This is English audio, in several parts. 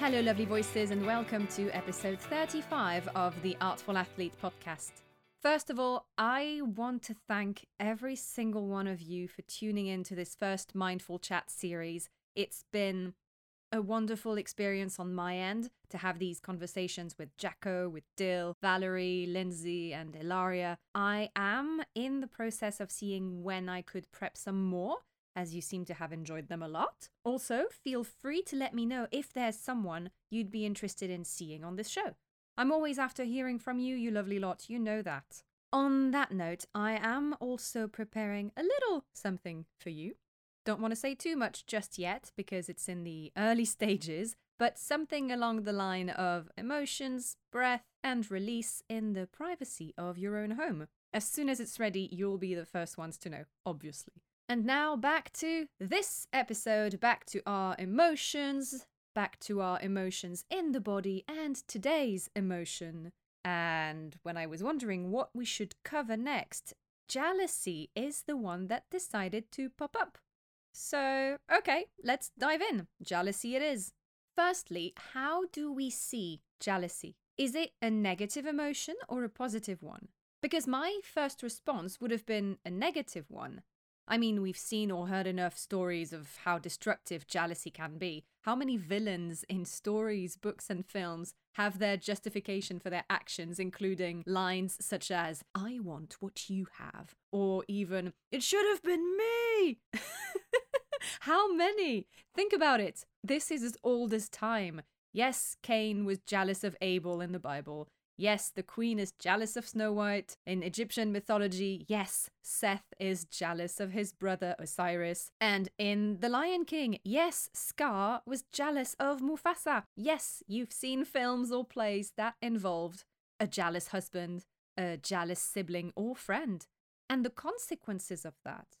Hello, lovely voices, and welcome to episode 35 of the Artful Athlete podcast. First of all, I want to thank every single one of you for tuning in to this first Mindful Chat series. It's been a wonderful experience on my end to have these conversations with Jacko, with Dill, Valerie, Lindsay, and Ilaria. I am in the process of seeing when I could prep some more as you seem to have enjoyed them a lot. Also, feel free to let me know if there's someone you'd be interested in seeing on this show. I'm always after hearing from you, you lovely lot, you know that. On that note, I am also preparing a little something for you. Don't want to say too much just yet because it's in the early stages, but something along the line of emotions, breath, and release in the privacy of your own home. As soon as it's ready, you'll be the first ones to know, obviously. And now back to this episode, back to our emotions, back to our emotions in the body, and today's emotion. And when I was wondering what we should cover next, jealousy is the one that decided to pop up. So, okay, let's dive in. Jealousy it is. Firstly, how do we see jealousy? Is it a negative emotion or a positive one? Because my first response would have been a negative one. I mean, we've seen or heard enough stories of how destructive jealousy can be. How many villains in stories, books, and films have their justification for their actions, including lines such as, I want what you have, or even, it should have been me! how many? Think about it. This is as old as time. Yes, Cain was jealous of Abel in the Bible. Yes, the queen is jealous of Snow White. In Egyptian mythology, yes, Seth is jealous of his brother Osiris. And in The Lion King, yes, Scar was jealous of Mufasa. Yes, you've seen films or plays that involved a jealous husband, a jealous sibling or friend, and the consequences of that.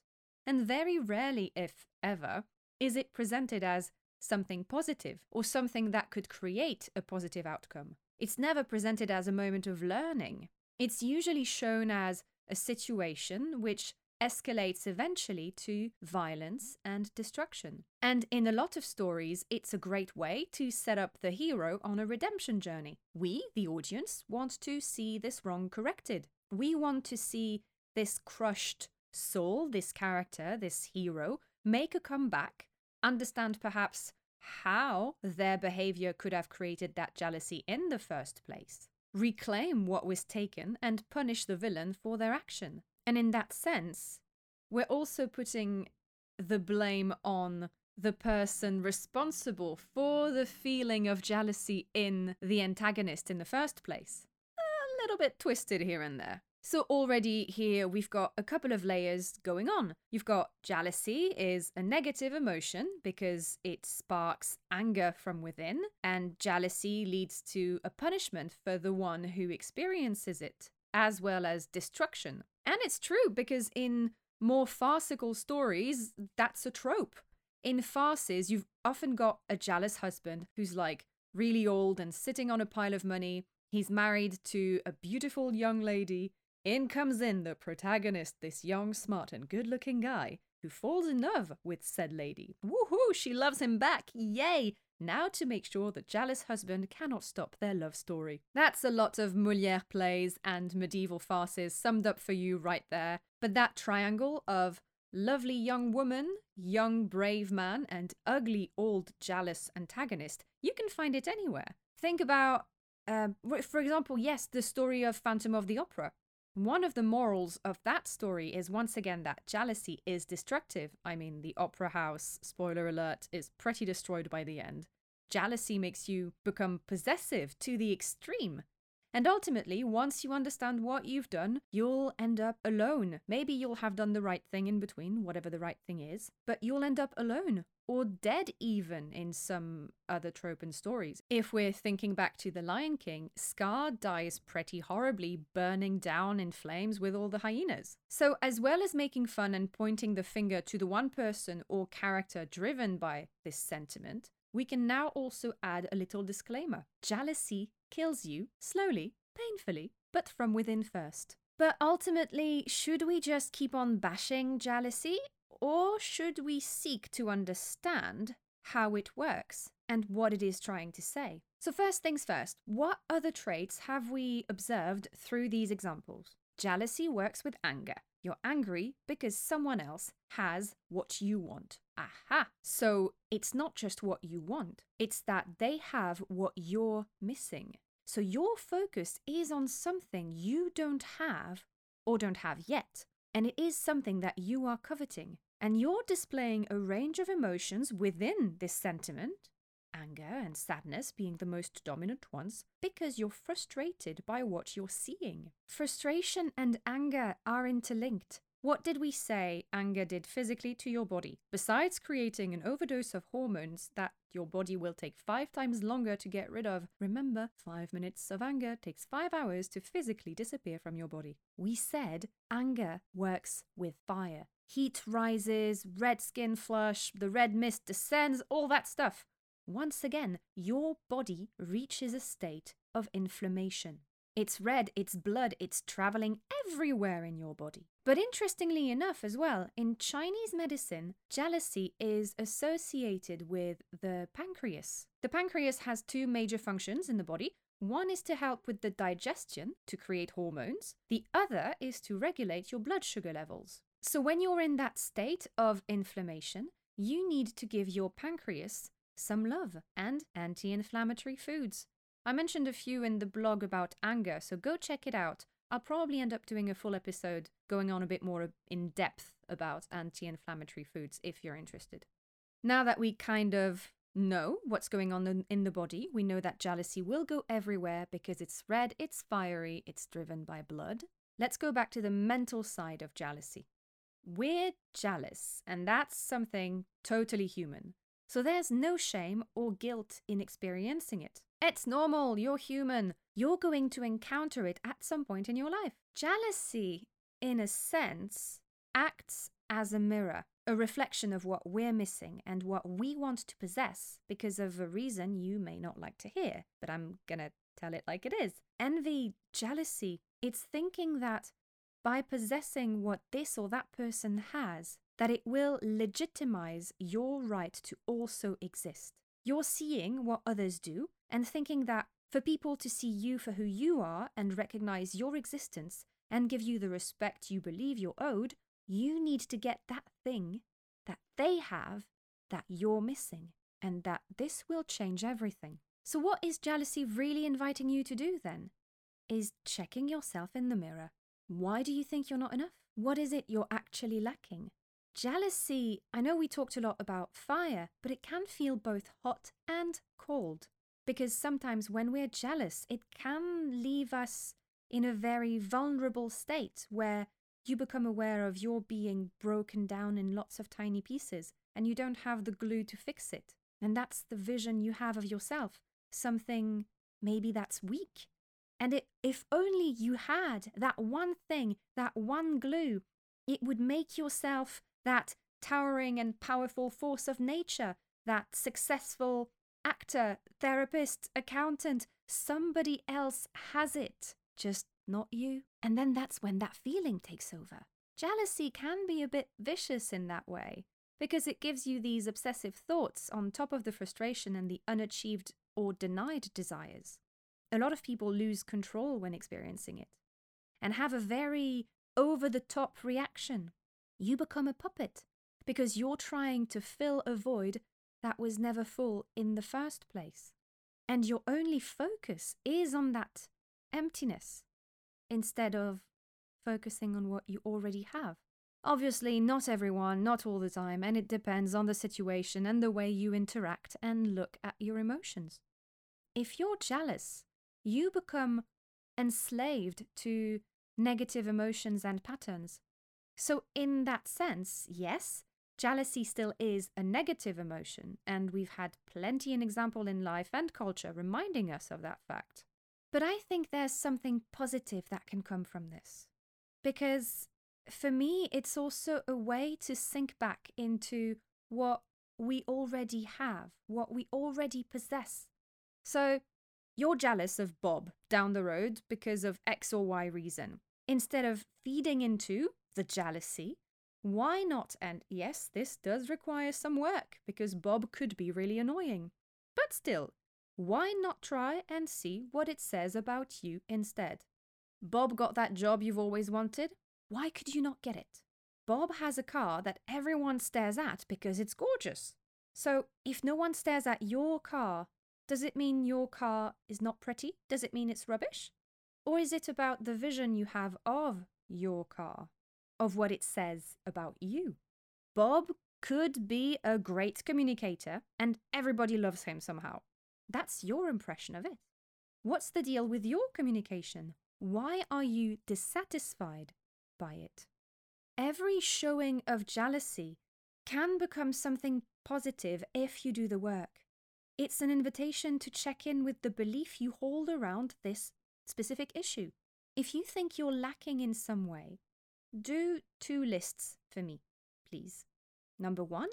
And very rarely, if ever, is it presented as something positive or something that could create a positive outcome. It's never presented as a moment of learning. It's usually shown as a situation which escalates eventually to violence and destruction. And in a lot of stories, it's a great way to set up the hero on a redemption journey. We, the audience, want to see this wrong corrected. We want to see this crushed soul, this character, this hero, make a comeback, understand perhaps how their behavior could have created that jealousy in the first place, reclaim what was taken, and punish the villain for their action. And in that sense, we're also putting the blame on the person responsible for the feeling of jealousy in the antagonist in the first place. A little bit twisted here and there. So already here we've got a couple of layers going on. You've got jealousy is a negative emotion because it sparks anger from within and jealousy leads to a punishment for the one who experiences it as well as destruction. And it's true because in more farcical stories that's a trope. In farces you've often got a jealous husband who's like really old and sitting on a pile of money. He's married to a beautiful young lady in comes in the protagonist, this young, smart, and good looking guy, who falls in love with said lady. Woohoo, she loves him back, yay! Now to make sure the jealous husband cannot stop their love story. That's a lot of Moliere plays and medieval farces summed up for you right there. But that triangle of lovely young woman, young brave man, and ugly old jealous antagonist, you can find it anywhere. Think about, uh, for example, yes, the story of Phantom of the Opera. One of the morals of that story is once again that jealousy is destructive. I mean, the opera house, spoiler alert, is pretty destroyed by the end. Jealousy makes you become possessive to the extreme. And ultimately, once you understand what you've done, you'll end up alone. Maybe you'll have done the right thing in between, whatever the right thing is, but you'll end up alone or dead even in some other trope and stories. If we're thinking back to The Lion King, Scar dies pretty horribly, burning down in flames with all the hyenas. So, as well as making fun and pointing the finger to the one person or character driven by this sentiment, we can now also add a little disclaimer. Jealousy kills you slowly, painfully, but from within first. But ultimately, should we just keep on bashing jealousy or should we seek to understand how it works and what it is trying to say. So, first things first, what other traits have we observed through these examples? Jealousy works with anger. You're angry because someone else has what you want. Aha! So it's not just what you want, it's that they have what you're missing. So your focus is on something you don't have or don't have yet, and it is something that you are coveting. And you're displaying a range of emotions within this sentiment, anger and sadness being the most dominant ones, because you're frustrated by what you're seeing. Frustration and anger are interlinked. What did we say anger did physically to your body? Besides creating an overdose of hormones that your body will take five times longer to get rid of, remember, five minutes of anger takes five hours to physically disappear from your body. We said anger works with fire. Heat rises, red skin flush, the red mist descends, all that stuff. Once again, your body reaches a state of inflammation. It's red, it's blood, it's traveling everywhere in your body. But interestingly enough, as well, in Chinese medicine, jealousy is associated with the pancreas. The pancreas has two major functions in the body. One is to help with the digestion to create hormones, the other is to regulate your blood sugar levels. So, when you're in that state of inflammation, you need to give your pancreas some love and anti inflammatory foods. I mentioned a few in the blog about anger, so go check it out. I'll probably end up doing a full episode going on a bit more in depth about anti inflammatory foods if you're interested. Now that we kind of know what's going on in the body, we know that jealousy will go everywhere because it's red, it's fiery, it's driven by blood. Let's go back to the mental side of jealousy. We're jealous, and that's something totally human. So there's no shame or guilt in experiencing it. It's normal, you're human. You're going to encounter it at some point in your life. Jealousy, in a sense, acts as a mirror, a reflection of what we're missing and what we want to possess because of a reason you may not like to hear, but I'm gonna tell it like it is. Envy, jealousy, it's thinking that by possessing what this or that person has, that it will legitimize your right to also exist. You're seeing what others do and thinking that for people to see you for who you are and recognize your existence and give you the respect you believe you're owed, you need to get that thing that they have that you're missing, and that this will change everything. So, what is jealousy really inviting you to do then? Is checking yourself in the mirror. Why do you think you're not enough? What is it you're actually lacking? Jealousy, I know we talked a lot about fire, but it can feel both hot and cold. Because sometimes when we're jealous, it can leave us in a very vulnerable state where you become aware of your being broken down in lots of tiny pieces and you don't have the glue to fix it. And that's the vision you have of yourself, something maybe that's weak. And it, if only you had that one thing, that one glue, it would make yourself that towering and powerful force of nature, that successful actor, therapist, accountant, somebody else has it, just not you. And then that's when that feeling takes over. Jealousy can be a bit vicious in that way because it gives you these obsessive thoughts on top of the frustration and the unachieved or denied desires. A lot of people lose control when experiencing it and have a very over the top reaction you become a puppet because you're trying to fill a void that was never full in the first place. And your only focus is on that emptiness instead of focusing on what you already have. Obviously, not everyone, not all the time, and it depends on the situation and the way you interact and look at your emotions. If you're jealous, you become enslaved to negative emotions and patterns. So, in that sense, yes, jealousy still is a negative emotion, and we've had plenty an example in life and culture reminding us of that fact. But I think there's something positive that can come from this. Because for me, it's also a way to sink back into what we already have, what we already possess. So, you're jealous of Bob down the road because of X or Y reason. Instead of feeding into the jealousy. Why not? And yes, this does require some work because Bob could be really annoying. But still, why not try and see what it says about you instead? Bob got that job you've always wanted. Why could you not get it? Bob has a car that everyone stares at because it's gorgeous. So, if no one stares at your car, does it mean your car is not pretty? Does it mean it's rubbish? Or is it about the vision you have of your car, of what it says about you? Bob could be a great communicator and everybody loves him somehow. That's your impression of it. What's the deal with your communication? Why are you dissatisfied by it? Every showing of jealousy can become something positive if you do the work. It's an invitation to check in with the belief you hold around this specific issue. If you think you're lacking in some way, do two lists for me, please. Number one,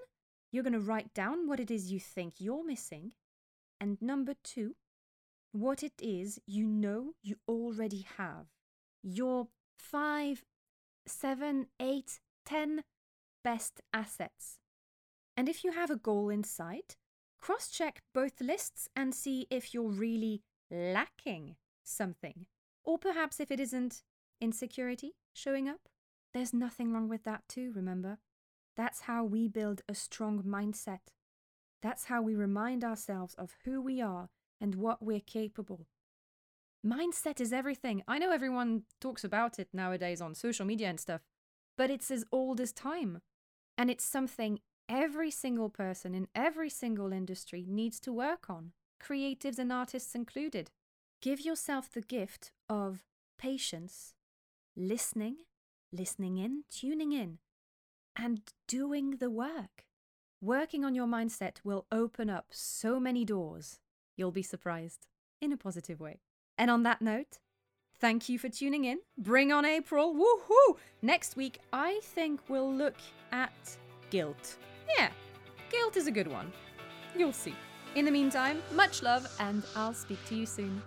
you're going to write down what it is you think you're missing. And number two, what it is you know you already have. Your five, seven, eight, ten best assets. And if you have a goal in sight, cross check both lists and see if you're really lacking something. Or perhaps if it isn't insecurity showing up. There's nothing wrong with that, too, remember? That's how we build a strong mindset. That's how we remind ourselves of who we are and what we're capable. Mindset is everything. I know everyone talks about it nowadays on social media and stuff, but it's as old as time. And it's something every single person in every single industry needs to work on, creatives and artists included. Give yourself the gift of patience, listening, listening in, tuning in, and doing the work. Working on your mindset will open up so many doors. You'll be surprised in a positive way. And on that note, thank you for tuning in. Bring on April. Woohoo! Next week, I think we'll look at guilt. Yeah, guilt is a good one. You'll see. In the meantime, much love, and I'll speak to you soon.